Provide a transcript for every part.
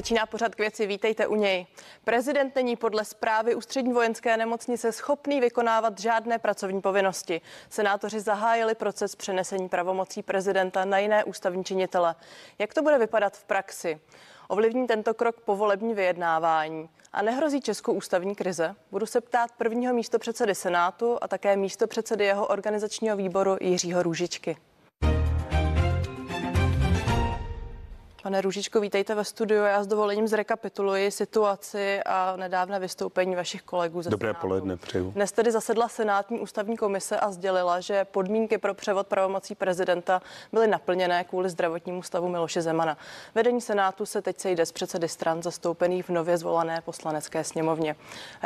Začíná pořad k věci, vítejte u něj. Prezident není podle zprávy ústřední vojenské nemocnice schopný vykonávat žádné pracovní povinnosti. Senátoři zahájili proces přenesení pravomocí prezidenta na jiné ústavní činitele. Jak to bude vypadat v praxi? Ovlivní tento krok povolební vyjednávání? A nehrozí Českou ústavní krize? Budu se ptát prvního místo předsedy Senátu a také místo předsedy jeho organizačního výboru Jiřího Růžičky. Pane Růžičko, vítejte ve studiu. Já s dovolením zrekapituluji situaci a nedávné vystoupení vašich kolegů ze Dobré Senátu. poledne, přeju. Dnes tedy zasedla Senátní ústavní komise a sdělila, že podmínky pro převod pravomocí prezidenta byly naplněné kvůli zdravotnímu stavu Miloše Zemana. Vedení Senátu se teď sejde z předsedy stran zastoupených v nově zvolené poslanecké sněmovně.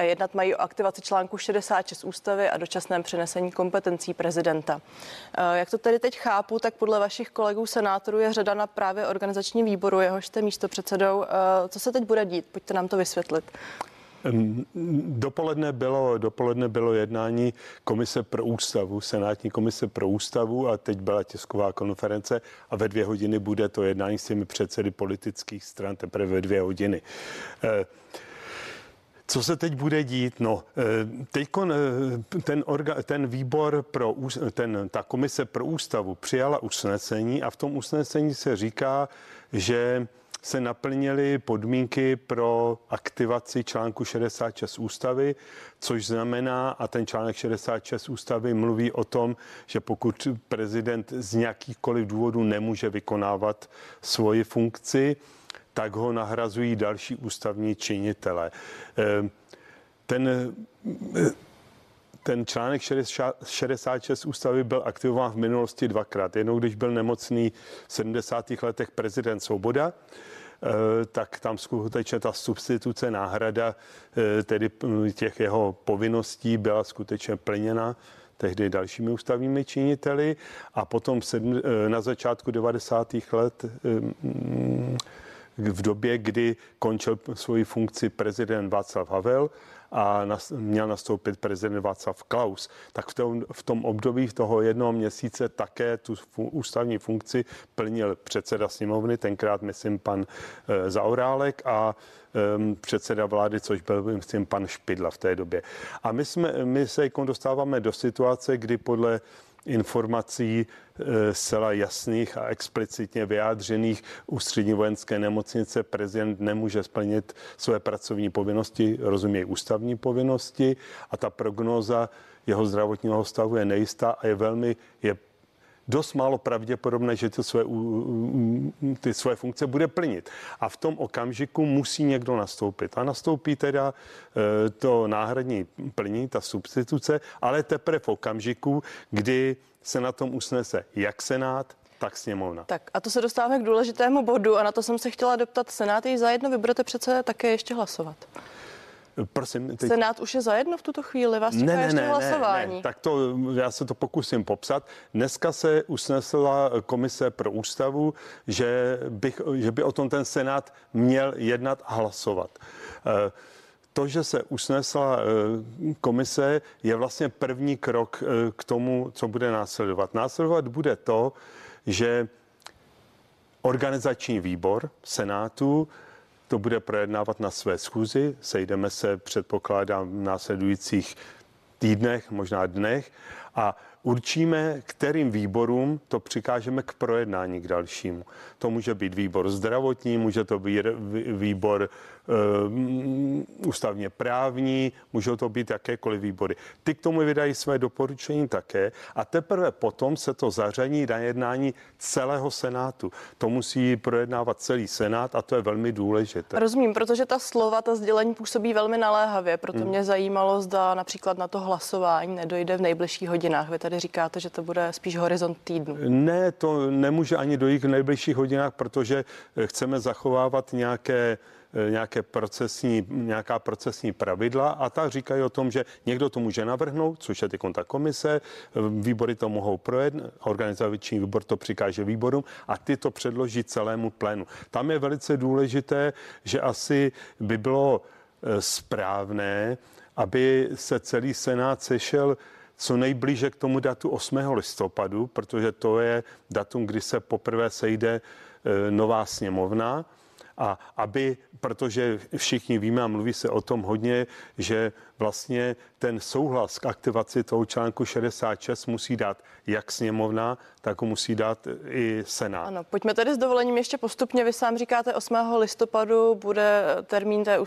Jednat mají o aktivaci článku 66 ústavy a dočasném přenesení kompetencí prezidenta. Jak to tedy teď chápu, tak podle vašich kolegů senátorů je řada na právě organizační výboru, jehož jste místo předsedou. Co se teď bude dít? Pojďte nám to vysvětlit. Dopoledne bylo, dopoledne bylo jednání komise pro ústavu, senátní komise pro ústavu a teď byla tisková konference a ve dvě hodiny bude to jednání s těmi předsedy politických stran teprve ve dvě hodiny. Eh, co se teď bude dít? No, eh, teď eh, ten, ten výbor pro, ten, ta komise pro ústavu přijala usnesení a v tom usnesení se říká, že se naplnily podmínky pro aktivaci článku 66 ústavy, což znamená, a ten článek 66 ústavy mluví o tom, že pokud prezident z nějakýchkoliv důvodů nemůže vykonávat svoji funkci, tak ho nahrazují další ústavní činitele. Ehm, ten ten článek 66 ústavy byl aktivován v minulosti dvakrát. Jednou, když byl nemocný v 70. letech prezident Svoboda, eh, tak tam skutečně ta substituce, náhrada eh, tedy těch jeho povinností byla skutečně plněna tehdy dalšími ústavními činiteli a potom eh, na začátku 90. let v době, kdy končil svoji funkci prezident Václav Havel a nas, měl nastoupit prezident Václav Klaus, tak v tom, v tom období toho jednoho měsíce také tu fu, ústavní funkci plnil předseda sněmovny, tenkrát myslím pan e, Zaurálek a e, předseda vlády, což byl myslím pan Špidla v té době. A my, jsme, my se dostáváme do situace, kdy podle informací eh, zcela jasných a explicitně vyjádřených. Ústřední vojenské nemocnice prezident nemůže splnit své pracovní povinnosti, rozumějí ústavní povinnosti a ta prognóza jeho zdravotního stavu je nejistá a je velmi, je dost málo pravděpodobné, že ty své, ty své funkce bude plnit. A v tom okamžiku musí někdo nastoupit. A nastoupí teda e, to náhradní plní, ta substituce, ale teprve v okamžiku, kdy se na tom usnese jak Senát, tak sněmovna. Tak a to se dostáváme k důležitému bodu a na to jsem se chtěla doptat. Senát i zajedno vy budete přece také ještě hlasovat. Prosím, teď... Senát už je zajedno v tuto chvíli, vás čeká ne, ne, ještě ne, hlasování. Ne, ne, tak to já se to pokusím popsat. Dneska se usnesla komise pro ústavu, že, bych, že by o tom ten Senát měl jednat a hlasovat. Eh, to, že se usnesla eh, komise, je vlastně první krok eh, k tomu, co bude následovat. Následovat bude to, že organizační výbor Senátu to bude projednávat na své schůzi. Sejdeme se, předpokládám, v následujících týdnech, možná dnech a určíme, kterým výborům to přikážeme k projednání k dalšímu. To může být výbor zdravotní, může to být výbor ústavně právní, můžou to být jakékoliv výbory. Ty k tomu vydají své doporučení také a teprve potom se to zařadí na jednání celého Senátu. To musí projednávat celý Senát a to je velmi důležité. Rozumím, protože ta slova, ta sdělení působí velmi naléhavě, proto hmm. mě zajímalo, zda například na to hlasování nedojde v nejbližších hodinách. Vy tady říkáte, že to bude spíš horizont týdnu. Ne, to nemůže ani dojít v nejbližších hodinách, protože chceme zachovávat nějaké Eh, nějaké procesní, nějaká procesní pravidla a ta říkají o tom, že někdo to může navrhnout, což je ty ta komise, eh, výbory to mohou projet, organizační výbor to přikáže výborům a ty to předloží celému plénu. Tam je velice důležité, že asi by bylo eh, správné, aby se celý senát sešel co nejblíže k tomu datu 8. listopadu, protože to je datum, kdy se poprvé sejde nová sněmovna a aby, protože všichni víme a mluví se o tom hodně, že vlastně ten souhlas k aktivaci toho článku 66 musí dát jak sněmovna, tak ho musí dát i Senát. Ano, pojďme tedy s dovolením ještě postupně. Vy sám říkáte 8. listopadu bude termín té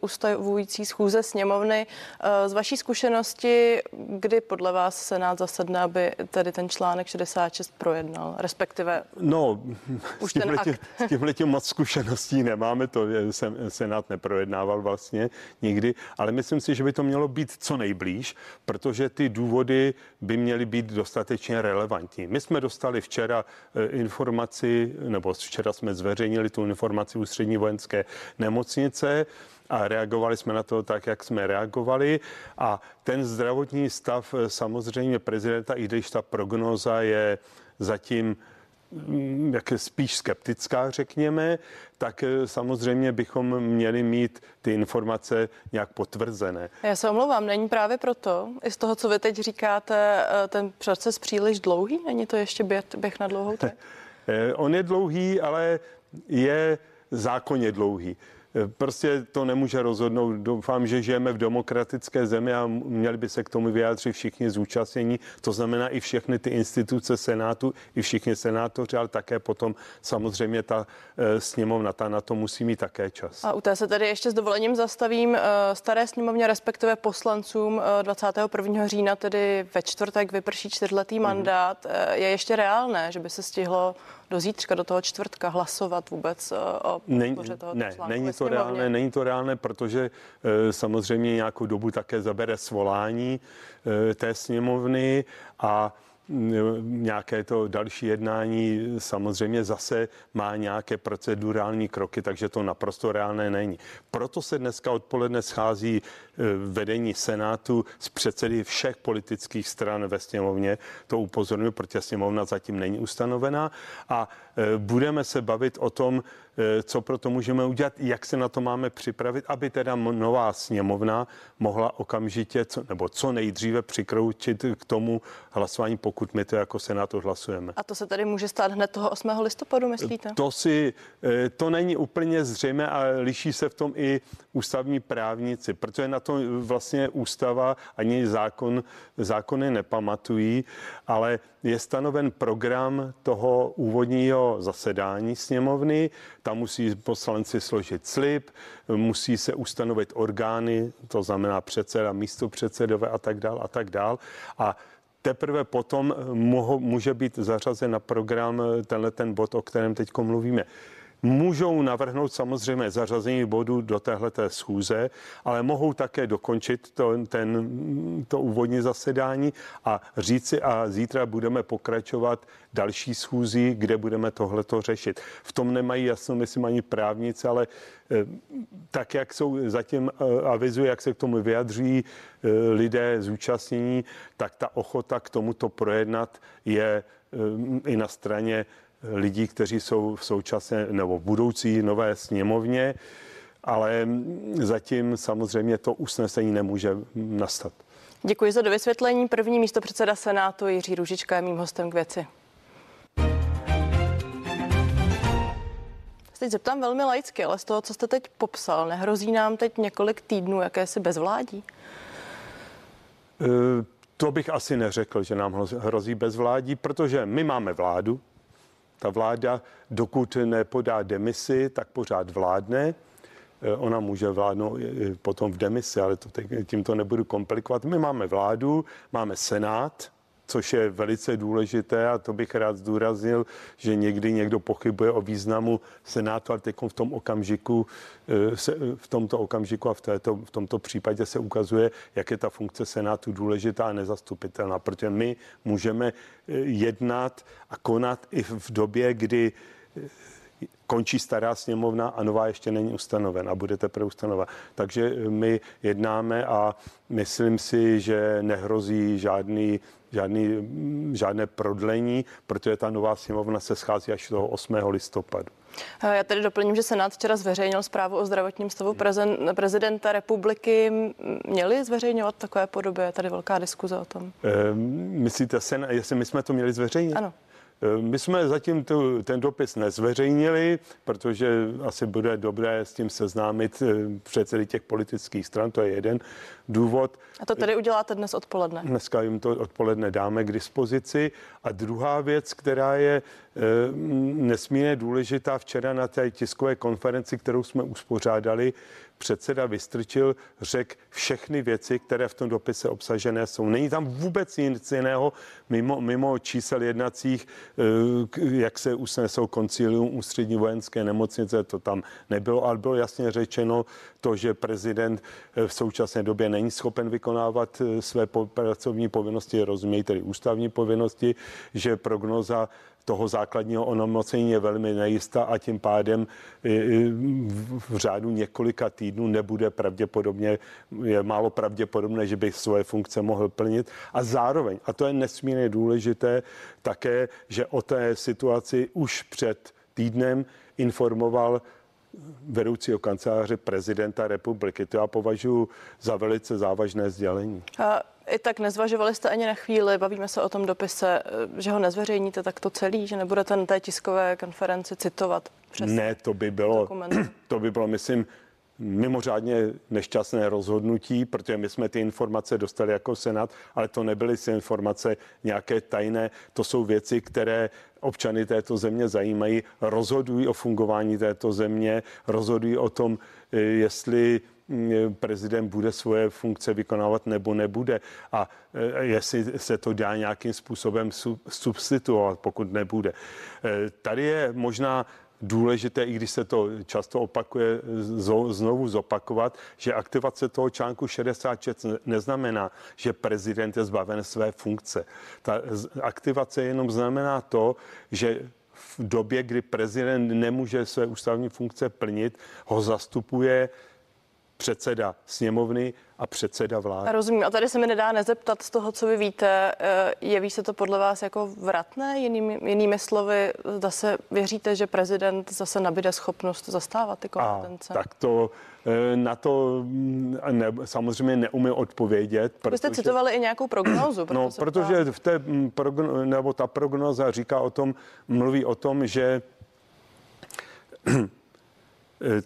ustavující schůze sněmovny. Eh, z vaší zkušenosti, kdy podle vás Senát zasedne, aby tedy ten článek 66 projednal, respektive No, už s tímhletím, s tímhletím moc zkušeností nemáme, to Senát neprojednával vlastně nikdy, ale myslím si, že by to mělo být co nejblíž, protože ty důvody by měly být dostatečně relevantní. My jsme dostali včera eh, informaci, nebo včera jsme zveřejnili tu informaci ústřední vojenské nemocnice, a reagovali jsme na to tak, jak jsme reagovali. A ten zdravotní stav eh, samozřejmě prezidenta, i když ta prognoza je zatím jak je spíš skeptická, řekněme, tak eh, samozřejmě bychom měli mít ty informace nějak potvrzené. Já se omlouvám, není právě proto, i z toho, co vy teď říkáte, eh, ten proces příliš dlouhý? Není to ještě běh, běh na dlouhou trať? Eh, on je dlouhý, ale je zákonně dlouhý. Prostě to nemůže rozhodnout. Doufám, že žijeme v demokratické zemi a měli by se k tomu vyjádřit všichni zúčastnění. To znamená i všechny ty instituce Senátu, i všichni senátoři, ale také potom samozřejmě ta eh, sněmovna, ta na to musí mít také čas. A u té se tedy ještě s dovolením zastavím. Eh, staré sněmovně, respektive poslancům 21. Eh, října, tedy ve čtvrtek, vyprší čtyřletý mm-hmm. mandát. Je ještě reálné, že by se stihlo do zítřka, do toho čtvrtka hlasovat vůbec o podpoře toho Ne, není to reálné, není to reálné, protože e, samozřejmě nějakou dobu také zabere svolání e, té sněmovny a nějaké to další jednání samozřejmě zase má nějaké procedurální kroky, takže to naprosto reálné není. Proto se dneska odpoledne schází e, vedení Senátu s předsedy všech politických stran ve sněmovně. To upozorňuji, protože sněmovna zatím není ustanovená a budeme se bavit o tom, co pro to můžeme udělat, jak se na to máme připravit, aby teda nová sněmovna mohla okamžitě, nebo co nejdříve přikroučit k tomu hlasování, pokud pokud my to jako Senát hlasujeme. A to se tady může stát hned toho 8. listopadu, myslíte? To si, eh, to není úplně zřejmé a liší se v tom i ústavní právníci, protože na to vlastně ústava ani zákon, zákony nepamatují, ale je stanoven program toho úvodního zasedání sněmovny, tam musí poslanci složit slib, musí se ustanovit orgány, to znamená předseda, místo předsedové a tak dál a tak dál. A teprve potom moho, může být zařazen na program tenhle ten bod, o kterém teď mluvíme. Můžou navrhnout samozřejmě zařazení bodu do téhleté schůze, ale mohou také dokončit to, ten, to úvodní zasedání a říci a zítra budeme pokračovat další schůzí, kde budeme tohleto řešit. V tom nemají jasno, myslím, ani právníci, ale eh, tak, jak jsou zatím eh, avizují, jak se k tomu vyjadří eh, lidé zúčastnění, tak ta ochota k tomuto projednat je i na straně lidí, kteří jsou v současné nebo v budoucí nové sněmovně, ale zatím samozřejmě to usnesení nemůže nastat. Děkuji za dovysvětlení. První místo předseda Senátu Jiří Růžička je mým hostem k věci. Teď zeptám velmi laicky, ale z toho, co jste teď popsal, nehrozí nám teď několik týdnů jakési bezvládí? E, to bych asi neřekl, že nám hrozí bezvládí, protože my máme vládu, ta vláda, dokud nepodá demisi, tak pořád vládne. Eh, ona může vládnout potom v demisi, ale to tím to nebudu komplikovat. My máme vládu, máme senát, což je velice důležité a to bych rád zdůraznil, že někdy někdo pochybuje o významu Senátu, ale teď v tom okamžiku, eh, se, v tomto okamžiku a v, této, v tomto případě se ukazuje, jak je ta funkce Senátu důležitá a nezastupitelná, protože my můžeme eh, jednat a konat i v době, kdy eh, končí stará sněmovna a nová ještě není ustanovena, bude teprve ustanovena. Takže my jednáme a myslím si, že nehrozí žádný žádný, žádné prodlení, protože ta nová sněmovna se schází až toho 8. listopadu. Já tedy doplním, že Senát včera zveřejnil zprávu o zdravotním stavu prezidenta republiky. Měli zveřejňovat takové podobě? Je tady velká diskuze o tom. E, myslíte, sen, jestli my jsme to měli zveřejnit? Ano. My jsme zatím tu, ten dopis nezveřejnili, protože asi bude dobré s tím seznámit předsedy těch politických stran, to je jeden důvod. A to tedy uděláte dnes odpoledne? Dneska jim to odpoledne dáme k dispozici. A druhá věc, která je nesmírně důležitá, včera na té tiskové konferenci, kterou jsme uspořádali, předseda Vystrčil řekl všechny věci, které v tom dopise obsažené jsou. Není tam vůbec nic jiného, mimo, mimo čísel jednacích, eh, jak se usnesou koncilium ústřední vojenské nemocnice, to tam nebylo, ale bylo jasně řečeno to, že prezident eh, v současné době není schopen vykonávat eh, své pracovní povinnosti, rozumějí tedy ústavní povinnosti, že prognoza toho základního onemocnění je velmi nejistá a tím pádem v řádu několika týdnů nebude pravděpodobně, je málo pravděpodobné, že by svoje funkce mohl plnit. A zároveň, a to je nesmírně důležité, také, že o té situaci už před týdnem informoval vedoucího kanceláře prezidenta republiky. To já považuji za velice závažné sdělení. A i tak nezvažovali jste ani na chvíli, bavíme se o tom dopise, eh, že ho nezveřejníte tak to celý, že nebudete na té tiskové konferenci citovat přes Ne, to by bylo, to by bylo, myslím, mimořádně nešťastné rozhodnutí, protože my jsme ty informace dostali jako Senát, ale to nebyly si informace nějaké tajné, to jsou věci, které občany této země zajímají, rozhodují o fungování této země, rozhodují o tom, eh, jestli prezident bude svoje funkce vykonávat nebo nebude a eh, jestli se to dá nějakým způsobem substituovat, pokud nebude. Eh, tady je možná důležité, i když se to často opakuje, znovu zopakovat, že aktivace toho článku 66 neznamená, že prezident je zbaven své funkce. Ta aktivace jenom znamená to, že v době, kdy prezident nemůže své ústavní funkce plnit, ho zastupuje předseda sněmovny a předseda vlády. Rozumím. A tady se mi nedá nezeptat z toho, co vy víte. Eh, jeví se to podle vás jako vratné? Jinými, jinými slovy, zase věříte, že prezident zase nabíde schopnost zastávat ty kompetence? A, tak to eh, na to mm, ne, samozřejmě neumím odpovědět. Protože... Vy jste citovali i nějakou prognózu. No, protože v té mm, progno, nebo ta prognoza říká o tom, mluví o tom, že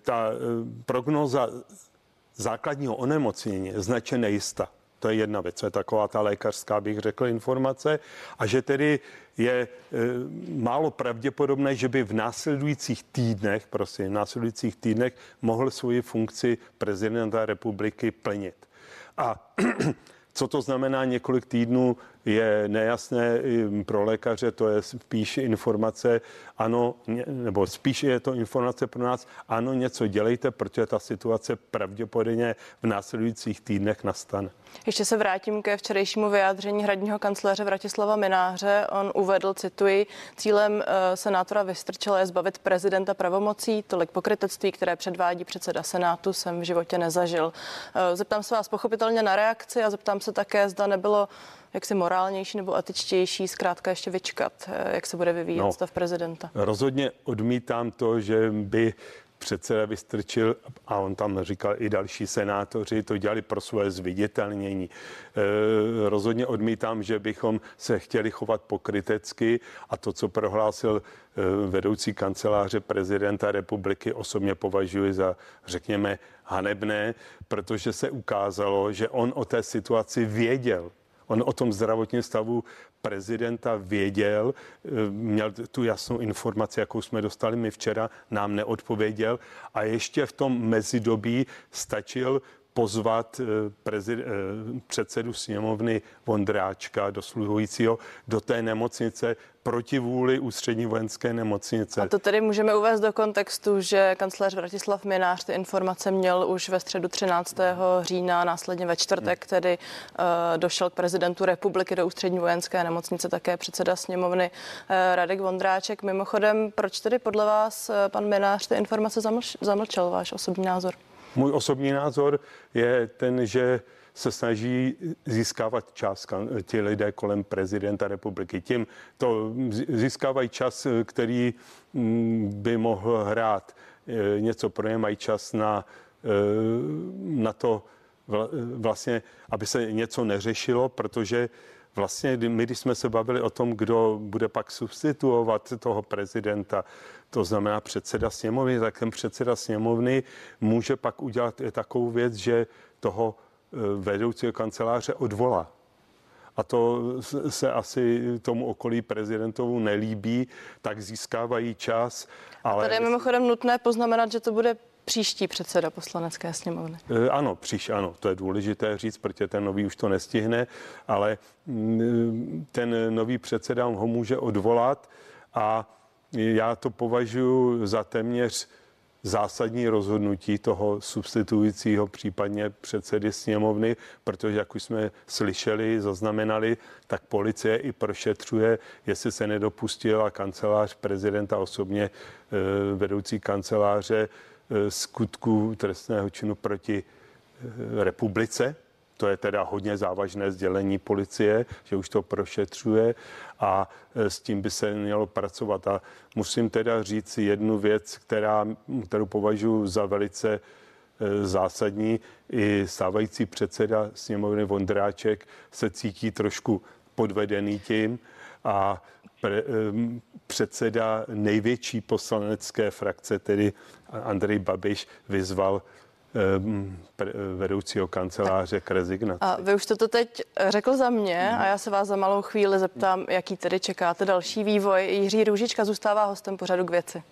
ta eh, prognoza základního onemocnění je značně nejistá. To je jedna věc, to je taková ta lékařská, bych řekl, informace. A že tedy je e, málo pravděpodobné, že by v následujících týdnech, prosím, v následujících týdnech mohl svoji funkci prezidenta republiky plnit. A co to znamená několik týdnů, je nejasné pro lékaře, to je spíš informace, ano, nebo spíš je to informace pro nás, ano, něco dělejte, protože ta situace pravděpodobně v následujících týdnech nastane. Ještě se vrátím ke včerejšímu vyjádření hradního kancléře Vratislava Mináře. On uvedl, cituji, cílem eh, senátora Vystrčela je zbavit prezidenta pravomocí. Tolik pokrytectví, které předvádí předseda Senátu, jsem v životě nezažil. Eh, zeptám se vás pochopitelně na reakci a zeptám se také, zda nebylo jaksi morálnější nebo etičtější zkrátka ještě vyčkat, eh, jak se bude vyvíjet no, stav prezidenta? Rozhodně odmítám to, že by předseda Vystrčil a on tam říkal i další senátoři, to dělali pro svoje zviditelnění. E, rozhodně odmítám, že bychom se chtěli chovat pokrytecky a to, co prohlásil e, vedoucí kanceláře prezidenta republiky, osobně považuji za, řekněme, hanebné, protože se ukázalo, že on o té situaci věděl. On o tom zdravotním stavu prezidenta věděl, eh, měl tu jasnou informaci, jakou jsme dostali my včera, nám neodpověděl a ještě v tom mezidobí stačil pozvat eh, prezid, eh, předsedu sněmovny Vondráčka, dosluhujícího, do té nemocnice proti vůli ústřední vojenské nemocnice. A to tedy můžeme uvést do kontextu, že kancelář Vratislav Minář ty informace měl už ve středu 13. října, následně ve čtvrtek hmm. tedy uh, došel k prezidentu republiky do ústřední vojenské nemocnice také předseda sněmovny uh, Radek Vondráček. Mimochodem, proč tedy podle vás uh, pan Minář ty informace zamlč, zamlčel, váš osobní názor? Můj osobní názor je ten, že se snaží získávat čas ti lidé kolem prezidenta republiky. Tím to získávají čas, který mm, by mohl hrát e, něco pro ně, mají čas na, e, na to vlastně, aby se něco neřešilo, protože vlastně my, když jsme se bavili o tom, kdo bude pak substituovat toho prezidenta, to znamená předseda sněmovny, tak ten předseda sněmovny může pak udělat takovou věc, že toho eh, vedoucího kanceláře odvolá. A to se asi tomu okolí prezidentovu nelíbí, tak získávají čas. Ale... A tady je mimochodem nutné poznamenat, že to bude příští předseda poslanecké sněmovny. E, ano, příš, ano, to je důležité říct, protože ten nový už to nestihne, ale mm, ten nový předseda ho může odvolat a já to považuji za téměř zásadní rozhodnutí toho substituujícího, případně předsedy sněmovny, protože, jak už jsme slyšeli, zaznamenali, tak policie i prošetřuje, jestli se nedopustila kancelář prezidenta osobně e, vedoucí kanceláře e, skutku trestného činu proti e, republice to je teda hodně závažné sdělení policie, že už to prošetřuje a e, s tím by se mělo pracovat. A musím teda říct jednu věc, která, kterou považuji za velice zásadní. I stávající předseda sněmovny Vondráček se cítí trošku podvedený tím a pre, předseda největší poslanecké frakce, tedy Andrej Babiš, vyzval vedoucího kanceláře k rezignaci. A vy už to teď řekl za mě a já se vás za malou chvíli zeptám, jaký tedy čekáte další vývoj. Jiří Růžička zůstává hostem pořadu k věci.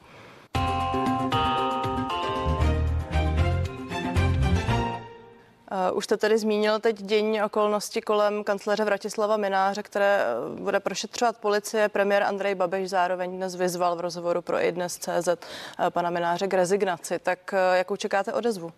Už jste tedy zmínil teď dění okolnosti kolem kancléře Vratislava Mináře, které uh, bude prošetřovat policie. Premiér Andrej Babiš zároveň dnes vyzval v rozhovoru pro i dnes CZ uh, pana Mináře k rezignaci. Tak jakou čekáte odezvu?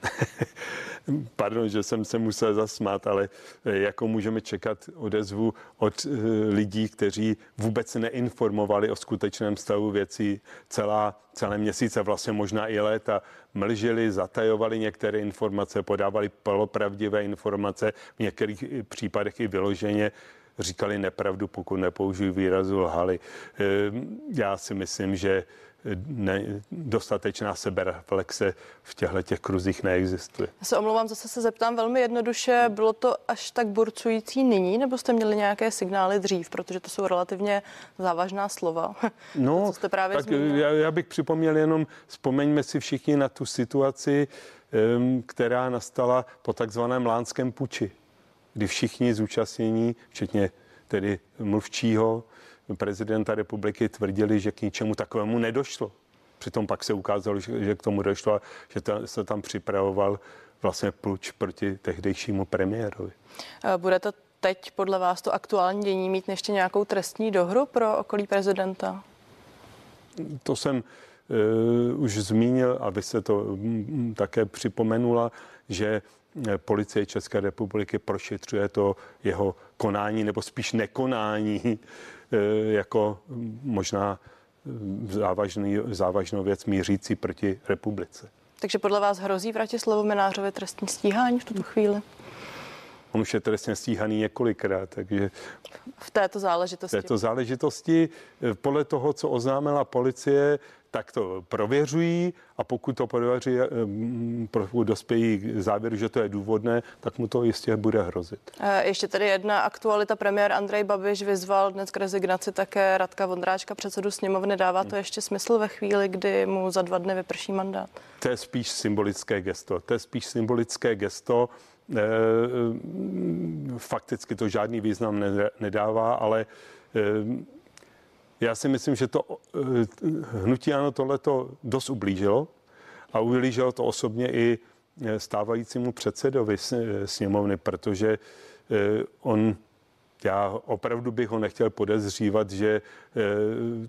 Pardon, že jsem se musel zasmát, ale eh, jako můžeme čekat odezvu od eh, lidí, kteří vůbec neinformovali o skutečném stavu věcí celá, celé měsíce, vlastně možná i léta, mlžili, zatajovali některé informace, podávali polopravdivé informace, v některých případech i vyloženě říkali nepravdu, pokud nepoužiju výrazu lhali. Eh, já si myslím, že ne, dostatečná sebereflexe v těchto těch kruzích neexistuje. Já se omlouvám, zase se zeptám velmi jednoduše. Bylo to až tak burcující nyní, nebo jste měli nějaké signály dřív, protože to jsou relativně závažná slova? No, to, co jste právě tak já, já bych připomněl jenom, vzpomeňme si všichni na tu situaci, která nastala po takzvaném lánském puči, kdy všichni zúčastnění, včetně tedy mluvčího, prezidenta republiky tvrdili, že k ničemu takovému nedošlo. Přitom pak se ukázalo, že k tomu došlo a že ta, se tam připravoval vlastně pluč proti tehdejšímu premiérovi. Bude to teď podle vás to aktuální dění mít ještě nějakou trestní dohru pro okolí prezidenta? To jsem uh, už zmínil a vy se to um, také připomenula, že e, policie České republiky prošetřuje to jeho konání nebo spíš nekonání Eh, jako možná eh, závažný, závažnou věc mířící proti republice. Takže podle vás hrozí Vratislavu Minářovi trestní stíhání v tuto chvíli? On už je trestně stíhaný několikrát, takže... V této záležitosti? V této záležitosti, eh, podle toho, co oznámila policie, tak to prověřují a pokud to prověří, eh, pokud dospějí k závěru, že to je důvodné, tak mu to jistě bude hrozit. Ještě tady jedna aktualita. Premiér Andrej Babiš vyzval dnes k rezignaci také Radka Vondráčka, předsedu sněmovny. Dává to ještě smysl ve chvíli, kdy mu za dva dny vyprší mandát? To je spíš symbolické gesto. To je spíš symbolické gesto. E, fakticky to žádný význam nedává, ale já si myslím, že to eh, hnutí ano tohleto dost ublížilo a ublížilo to osobně i eh, stávajícímu předsedovi eh, sněmovny, protože on já opravdu bych ho nechtěl podezřívat, že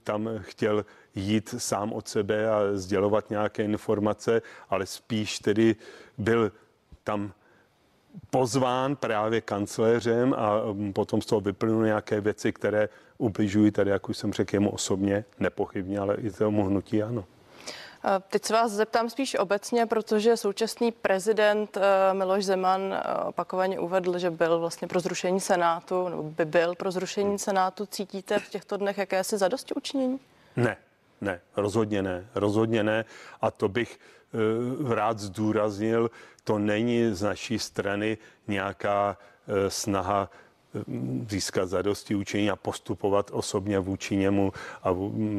tam chtěl jít sám od sebe a sdělovat nějaké informace, ale spíš tedy byl tam pozván právě kancléřem a potom z toho vyplynuly nějaké věci, které ubližují tady, jak už jsem řekl, jemu osobně, nepochybně, ale i tomu hnutí ano. Teď se vás zeptám spíš obecně, protože současný prezident eh, Miloš Zeman eh, opakovaně uvedl, že byl vlastně pro zrušení Senátu, nebo by byl pro zrušení Senátu. Cítíte v těchto dnech jakési zadosti učinění? Ne, ne, rozhodně ne, rozhodně ne. A to bych uh, rád zdůraznil, to není z naší strany nějaká snaha získat zadosti učení a postupovat osobně vůči němu a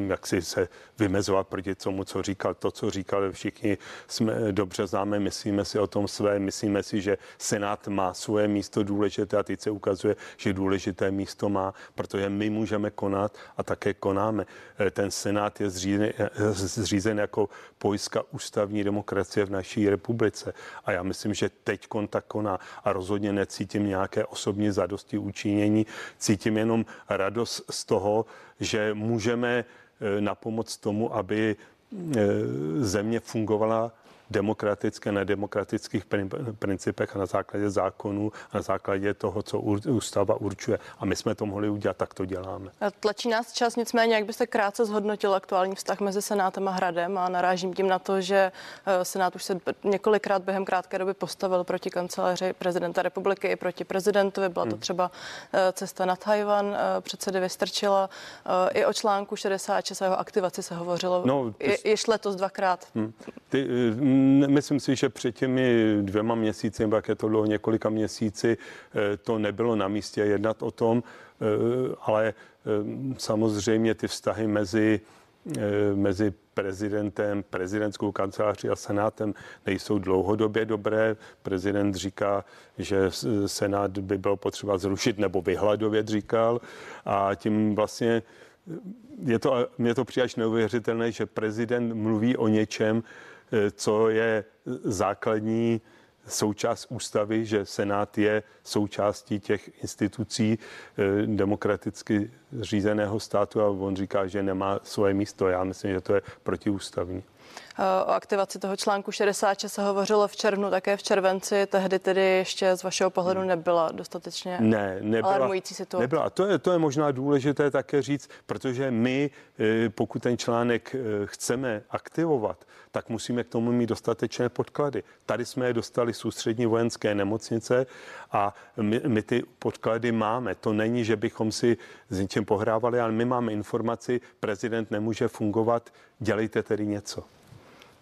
jak si se vymezovat proti tomu, co říkal. To, co říkal, všichni jsme dobře známe, myslíme si o tom své, myslíme si, že Senát má svoje místo důležité a teď se ukazuje, že důležité místo má, protože my můžeme konat a také konáme. Eh, ten Senát je zřízen, eh, zřízen jako pojska ústavní demokracie v naší republice a já myslím, že teď tak koná a rozhodně necítím nějaké osobní zadosti učinění, cítím jenom radost z toho, že můžeme eh, na pomoc tomu, aby země fungovala demokratické, nedemokratických principech a na základě zákonů a na základě toho, co ústava určuje. A my jsme to mohli udělat, tak to děláme. Tlačí nás čas, nicméně, jak byste krátce zhodnotil aktuální vztah mezi Senátem a Hradem a narážím tím na to, že eh, Senát už se několikrát během krátké doby postavil proti kanceláři prezidenta republiky i proti prezidentovi. Byla to hmm. třeba eh, cesta na Tajvan, eh, předsedy Vystrčila. I o článku 66 a jeho aktivaci se hovořilo no, ty... je, již letos dvakrát. Hmm. Ty, Myslím si, že před těmi dvěma měsíci, nebo jak je to dlouho, několika měsíci, eh, to nebylo na místě jednat o tom, eh, ale eh, samozřejmě ty vztahy mezi mezi prezidentem, prezidentskou kanceláří a senátem nejsou dlouhodobě dobré. Prezident říká, že senát by bylo potřeba zrušit nebo vyhladovět, říkal. A tím vlastně je to, mě to příliš neuvěřitelné, že prezident mluví o něčem, co je základní součást ústavy, že Senát je součástí těch institucí eh, demokraticky řízeného státu a on říká, že nemá svoje místo. Já myslím, že to je protiústavní. O aktivaci toho článku 66 se hovořilo v červnu, také v červenci. Tehdy tedy ještě z vašeho pohledu hmm. nebyla dostatečně ne, nebyla, alarmující situace. Nebyla. To je, to je možná důležité také říct, protože my, eh, pokud ten článek eh, chceme aktivovat, tak musíme k tomu mít dostatečné podklady. Tady jsme je dostali z ústřední vojenské nemocnice a my, my ty podklady máme. To není, že bychom si s něčím pohrávali, ale my máme informaci, prezident nemůže fungovat, dělejte tedy něco.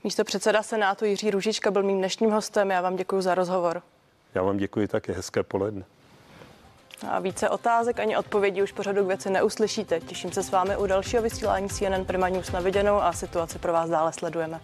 Místo předseda Senátu Jiří Růžička byl mým dnešním hostem. Já vám děkuji za rozhovor. Já vám děkuji také. Hezké poledne. A více otázek ani odpovědí už pořadu k věci neuslyšíte. Těším se s vámi u dalšího vysílání CNN Prima News na viděnou a situaci pro vás dále sledujeme.